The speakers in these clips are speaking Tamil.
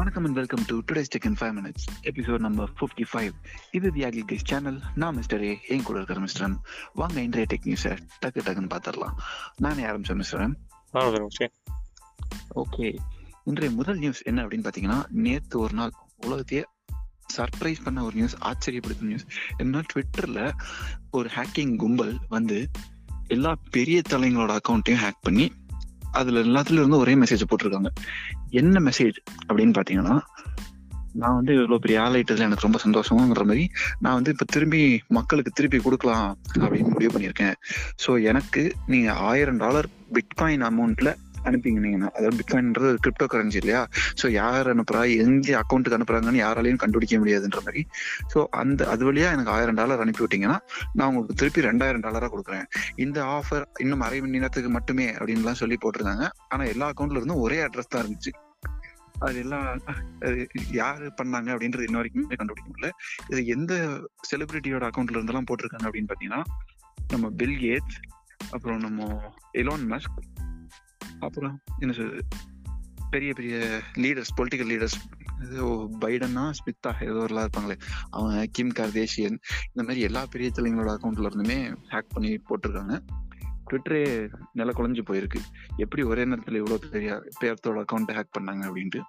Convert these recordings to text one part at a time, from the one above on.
வணக்கம் and welcome to today's tech in five minutes episode number fifty five இது தி அகில் கைஸ் சேனல் நான் மிஸ்டர் ஏ என் கூட இருக்கிற மிஸ்டர் எம் வாங்க இன்றைய டெக் நியூஸை டக்கு டக்குன்னு பார்த்துடலாம் நானே ஆரம்பிச்சேன் மிஸ்டர் எம் ஓகே இன்றைய முதல் நியூஸ் என்ன அப்படின்னு பார்த்தீங்கன்னா நேற்று ஒரு நாள் உலகத்தையே சர்ப்ரைஸ் பண்ண ஒரு நியூஸ் ஆச்சரியப்படுத்தும் நியூஸ் என்ன ட்விட்டர்ல ஒரு ஹேக்கிங் கும்பல் வந்து எல்லா பெரிய தலைங்களோட அக்கௌண்ட்டையும் ஹேக் பண்ணி அதுல எல்லாத்துலயும் இருந்து ஒரே மெசேஜ் போட்டிருக்காங்க. என்ன மெசேஜ் அப்படின்னு பாத்தீங்கன்னா நான் வந்து இவ்வளவு பெரிய ஆளாயிட்டதுல எனக்கு ரொம்ப சந்தோஷமாங்கிற மாதிரி நான் வந்து இப்ப திரும்பி மக்களுக்கு திருப்பி கொடுக்கலாம் அப்படின்னு முடிவு பண்ணியிருக்கேன். ஸோ எனக்கு நீங்க ஆயிரம் டாலர் பிட்காயின் அமௌண்ட்ல அனுப்பிங்கன்னா அதாவது பிட்காயின்ன்றது கிரிப்டோ கரன்சி இல்லையா? ஸோ யார் அனுப்புறா எங்கே அக்கௌண்ட்டுக்கு அனுப்புறாங்கன்னு யாராலையும் கண்டுபிடிக்க முடியாதுன்ற மாதிரி. ஸோ அந்த அது வழியா எனக்கு ஆயிரம் டாலர் அனுப்பி விட்டீங்கன்னா நான் உங்களுக்கு திருப்பி ரெண்டாயிரம் டாலராக கொடுக்குறேன். இந்த ஆஃபர் இன்னும் அரை மணி நேரத்துக்கு மட்டுமே அப்படின்லாம் சொல்லி போட்டிருந்தாங்க. ஆனால் எல்லா அக்கௌண்ட்ல இருந்தும் ஒரே அட்ரஸ் தான் இருந்துச்சு. அது எல்லாம் அது யாரு பண்ணாங்க அப்படின்றது இன்ன வரைக்குமே கண்டுபிடிக்க முடியல. இது எந்த செலிபிரிட்டியோட அக்கௌண்ட்ல இருந்தெல்லாம் போட்டிருக்காங்க அப்படின்னு பாத்தீங்கன்னா நம்ம பில் கேட்ஸ் அப்புறம் நம்ம எலோன் மஸ்க் அப்புறம் என்ன சொல்றது? பெரிய பெரிய லீடர்ஸ் பொலிட்டிக்கல் லீடர்ஸ் ஏதோ பைடனா ஸ்மித்தா ஏதோ ஒரு இருப்பாங்களே. அவன் கிம் கார்தேஷியன் இந்த மாதிரி எல்லா பெரிய தலைங்களோட அக்கௌண்ட்ல இருந்துமே ஹேக் பண்ணி போட்டிருக்காங்க. ட்விட்டரே நில குழஞ்சு போயிருக்கு. எப்படி ஒரே நேரத்தில் இவ்வளோ பெரிய பேர்த்தோட அக்கௌண்ட்டை ஹேக் பண்ணாங்க அப்படின்ட்டு.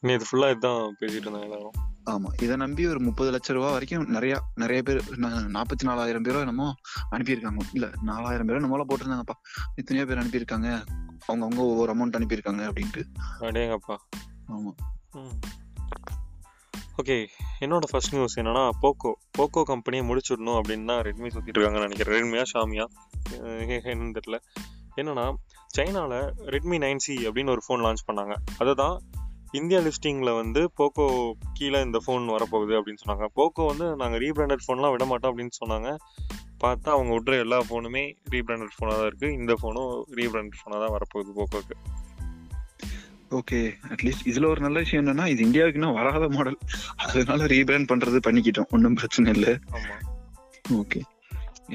நேற்று ஃபுல்லாக இதுதான் பேசிட்டு இருந்தாங்க எல்லாரும். ஆமா. இதை நம்பி ஒரு முப்பது லட்சம் ரூபா வரைக்கும் நிறைய நிறைய பேர் நாற்பத்தி நாலாயிரம் பேரோ என்னமோ அனுப்பியிருக்காங்க. இல்ல நாலாயிரம் பேரோ நம்மளால போட்டிருந்தாங்கப்பா. எத்தனையோ பேர் அனுப்பியிருக்காங்க. அவங்க அவங்க ஒவ்வொரு அமௌண்ட் அனுப்பியிருக்காங்க அப்படின்ட்டு. அடேங்கப்பா. ஆமா. ஓகே என்னோட ஃபர்ஸ்ட் நியூஸ் என்னன்னா போக்கோ போக்கோ கம்பெனியை முடிச்சிடணும் அப்படின்னு தான் ரெட்மி சுத்திட்டு இருக்காங்கன்னு நினைக்கிறேன் ரெட்மியா ஷாமியா என்னன்னு தெரியல. என்னன்னா சைனால ரெட்மி நைன் சி அப்படின்னு ஒரு ஃபோன் லான்ச் பண்ணாங்க. அதை தான் இந்தியா லிஸ்டிங்கில் வந்து போக்கோ கீழே இந்த ஃபோன் வரப்போகுது அப்படின்னு சொன்னாங்க. போக்கோ வந்து நாங்கள் ரீபிராண்டட் ஃபோன்லாம் விட மாட்டோம் அப்படின்னு சொன்னாங்க. பார்த்தா அவங்க விட்ற எல்லா ஃபோனுமே ரீபிராண்டட் ஃபோனாக தான் இருக்குது இந்த ஃபோனும் ரீபிராண்டட் ஃபோனாக தான் வரப்போகுது போக்கோக்கு. ஓகே அட்லீஸ்ட் இதுல ஒரு நல்ல விஷயம் என்னன்னா இது இந்தியாவுக்கு இன்னும் வராத மாடல் அதனால ரீபிராண்ட் பண்றது பண்ணிக்கிட்டோம். ஒன்றும் பிரச்சனை இல்லை. ஓகே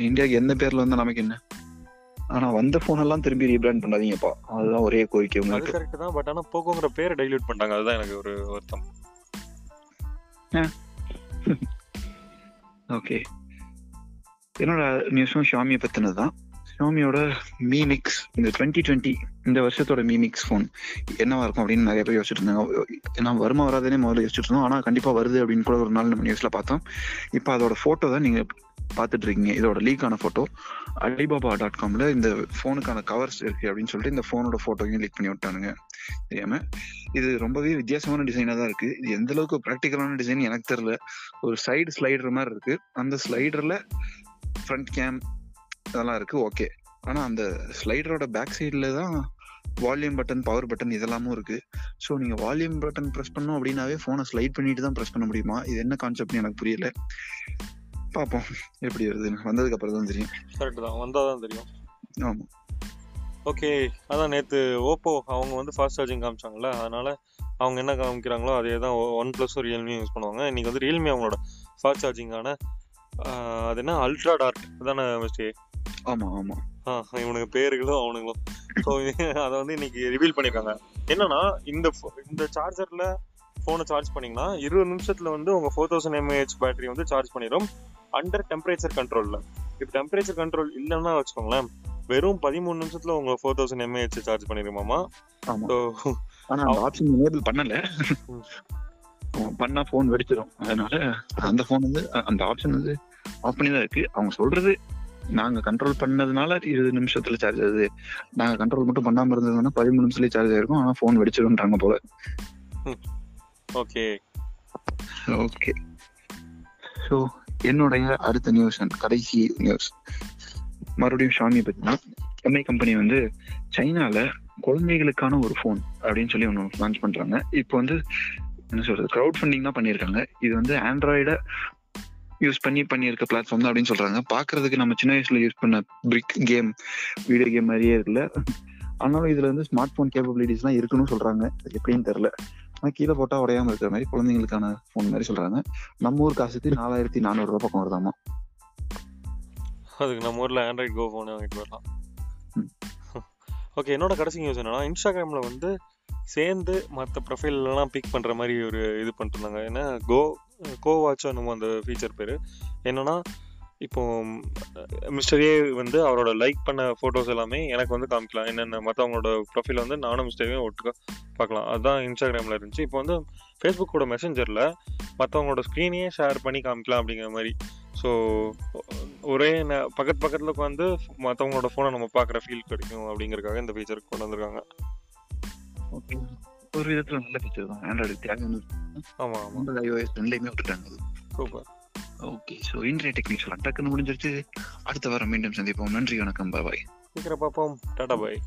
இந்தியாவுக்கு எந்த பேர்ல வந்தா நமக்கு என்ன? ஆனா வந்த போன் எல்லாம் திரும்பி ரீபிராண்ட் பண்ணாதீங்கப்பா. அதுதான் ஒரே கோரிக்கை உங்களுக்கு. கரெக்ட் தான் பட் ஆனால் போக்கோங்கிற பேரை டைல்யூட் பண்ணிட்டாங்க. அதுதான் எனக்கு ஒரு வருத்தம். ஓகே என்னோட நியூஸும் ஷாமியை பத்தினது தான் ஷாமியோட மீமிக்ஸ் இந்த டுவெண்ட்டி டுவெண்ட்டி இந்த வருஷத்தோட மீமிக்ஸ் ஃபோன் என்னவா இருக்கும் அப்படின்னு நிறைய பேர் யோசிச்சுட்டு இருந்தாங்க. ஏன்னா வருமா வராதுன்னே முதல்ல யோசிச்சுட்டு இருந்தோம். ஆனா கண்டிப்பா வருது அப்படின்னு கூட ஒரு நாள் நம்ம நியூஸ்ல பார்த்தோம். இப்போ அதோட போட்டோ தான் நீங்க பார்த்துட்டு இருக்கீங்க இதோட லீக்கான ஃபோட்டோ அலிபாபா டாட் காம்ல இந்த ஃபோனுக்கான கவர்ஸ் இருக்குது அப்படின்னு சொல்லிட்டு இந்த ஃபோனோட ஃபோட்டோவையும் லீக் பண்ணி விட்டானுங்க. தெரியாமல் இது ரொம்பவே வித்தியாசமான டிசைனாக தான் இருக்குது இது எந்த அளவுக்கு ப்ராக்டிக்கலான டிசைன் எனக்கு தெரில ஒரு சைடு ஸ்லைடர் மாதிரி இருக்குது அந்த ஸ்லைடரில் ஃப்ரண்ட் கேம் அதெல்லாம் இருக்குது ஓகே ஆனால் அந்த ஸ்லைடரோட பேக் சைடில் தான் வால்யூம் பட்டன் பவர் பட்டன் இதெல்லாமும் இருக்கு. ஸோ நீங்கள் வால்யூம் பட்டன் ப்ரெஸ் பண்ணோம் அப்படின்னாவே ஃபோனை ஸ்லைட் பண்ணிட்டு தான் ப்ரெஸ் பண்ண முடியுமா? இது என்ன கான்செப்ட்னு எனக்கு புரியல. பார்ப்போம் எப்படி வருதுன்னு வந்ததுக்கு அப்புறம் தான் தெரியும். கரெக்ட் தான். வந்தால் தான் தெரியும். ஆமா. ஓகே அதான் நேற்று ஓப்போ அவங்க வந்து ஃபாஸ்ட் சார்ஜிங் காமிச்சாங்கல்ல அதனால அவங்க என்ன காமிக்கிறாங்களோ அதே தான் ஒன் ப்ளஸும் ரியல்மி யூஸ் பண்ணுவாங்க. இன்னைக்கு வந்து ரியல்மி அவங்களோட ஃபாஸ்ட் சார்ஜிங்கான அது என்ன? அல்ட்ரா டார்க் அதானே மிஸ்டே ஆமா ஆமா. ஆ இவனுக்கு பேர்களும் அவனுங்களும். ஸோ அதை வந்து இன்னைக்கு ரிவீல் பண்ணியிருக்காங்க என்னன்னா இந்த இந்த சார்ஜர்ல ஃபோனை சார்ஜ் பண்ணீங்கன்னா இருபது நிமிஷத்துல வந்து உங்க ஃபோர் தௌசண்ட் எம்ஏஹெச் பேட்டரி வந்து சார்ஜ் பண்ணிடும் அண்டர் டெம்பரேச்சர் கண்ட்ரோல்ல இப்போ டெம்பரேச்சர் கண்ட்ரோல் இல்லைன்னா வச்சுக்கோங்களேன் வெறும் பதிமூணு நிமிஷத்துல உங்க ஃபோர் தௌசண்ட் எம்ஏஹெச் சார்ஜ் பண்ணிருமாமா ஆப்ஷன் எனேபிள் பண்ணல. பண்ணா ஃபோன் வெடிச்சிடும் அதனால அந்த ஃபோன் வந்து அந்த ஆப்ஷன் வந்து ஆஃப் பண்ணி தான் இருக்கு. அவங்க சொல்றது நாங்க கண்ட்ரோல் பண்ணதுனால இருபது நிமிஷத்துல சார்ஜ் ஆகுது. நாங்க கண்ட்ரோல் மட்டும் பண்ணாம இருந்ததுன்னா பதிமூணு நிமிஷத்துலயே சார்ஜ் ஆயிருக்கும். ஆனா ஃபோன் வெடிச்சிடும்ன்றாங்க போல. ஓகே. ஓகே. ஸோ என்னுடைய அடுத்த நியூஸ் கடைசி நியூஸ் மறுபடியும் ஷாமி பத்தினா எம்ஐ கம்பெனி வந்து சைனால குழந்தைகளுக்கான ஒரு ஃபோன் அப்படின்னு சொல்லி ஒன்று லான்ச் பண்றாங்க. இப்போ வந்து என்ன சொல்றது க்ரௌட் ஃபண்டிங் தான் பண்ணியிருக்காங்க. இது வந்து ஆண்ட்ராய்டை யூஸ் பண்ணி பண்ணியிருக்க பிளாட்ஃபார்ம் தான் அப்படின்னு சொல்றாங்க. பாக்குறதுக்கு நம்ம சின்ன வயசுல யூஸ் பண்ண பிரிக் கேம் வீடியோ கேம் மாதிரியே இருக்குல்ல. ஆனாலும் இதுல வந்து ஸ்மார்ட் போன் ஃபோன் கேப்பபிலிட்டிஸ்லாம் இருக்குன்னு சொல்றாங்க. அது எப்படின்னு தெரியல. ஆனா கீழே போட்டா உடையாம இருக்கிற மாதிரி குழந்தைங்களுக்கான ஃபோன் மாதிரி சொல்றாங்க. நம்ம ஊர் காசுக்கு நாலாயிரத்தி நானூறு ரூபாய் பக்கம் வருதாமா? அதுக்கு நம்ம ஊர்ல ஆண்ட்ராய்ட் கோ ஃபோனே வாங்கிட்டு வரலாம். ஓகே என்னோட கடைசி நியூஸ் என்னன்னா இன்ஸ்டாகிராம்ல வந்து சேர்ந்து மற்ற ப்ரொஃபைல்லாம் பிக் பண்ணுற மாதிரி ஒரு இது பண்ணிருந்தாங்க ஏன்னா கோ கோ வாட்சோ என்னமோ அந்த ஃபீச்சர் பேர். என்னன்னா இப்போ மிஸ்டர் ஏ வந்து அவரோட லைக் பண்ண ஃபோட்டோஸ் எல்லாமே எனக்கு வந்து காமிக்கலாம். என்னென்ன மற்றவங்களோட ப்ரொஃபைல் வந்து நானும் மிஸ்டர் ஏ ஒட்டுக்கா பார்க்கலாம். அதுதான் இன்ஸ்டாகிராமில் இருந்துச்சு. இப்போ வந்து ஃபேஸ்புக்கோட மெசஞ்சரில் மற்றவங்களோட ஸ்க்ரீனையே ஷேர் பண்ணி காமிக்கலாம் அப்படிங்கிற மாதிரி. ஸோ ஒரே ந- பக்கத்து பக்கத்தில் உட்காந்து மற்றவங்களோட ஃபோனை நம்ம பார்க்குற ஃபீல் கிடைக்கும் அப்படிங்கறதுக்காக இந்த ஃபீச்சர் கொண்டு வந்திருக்காங்க. ஓகே ஒரு விதத்துல நல்ல ஃபீச்சர் தான். ஆண்ட்ராய்டு ஆமாம் ஆமாம் ஐஓஎஸ் ரெண்டுலையுமே விட்டுட்டாங்க. சூப்பர் ஓகே ஸோ இன்றைய டெக்னிக்ஸ் டக்குன்னு முடிஞ்சிருச்சு. அடுத்த வாரம் மீண்டும் சந்திப்போம். நன்றி வணக்கம் பாய் சீக்கிரம் பார்ப்போம். டாடா பாய்